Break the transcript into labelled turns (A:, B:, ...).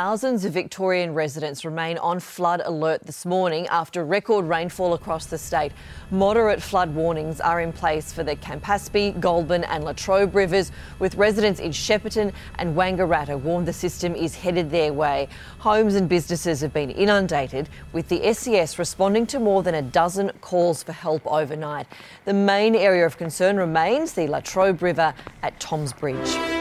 A: Thousands of Victorian residents remain on flood alert this morning after record rainfall across the state. Moderate flood warnings are in place for the Campaspe, Goulburn and Latrobe rivers, with residents in Shepparton and Wangaratta warned the system is headed their way. Homes and businesses have been inundated, with the SES responding to more than a dozen calls for help overnight. The main area of concern remains the Latrobe River at Thoms Bridge.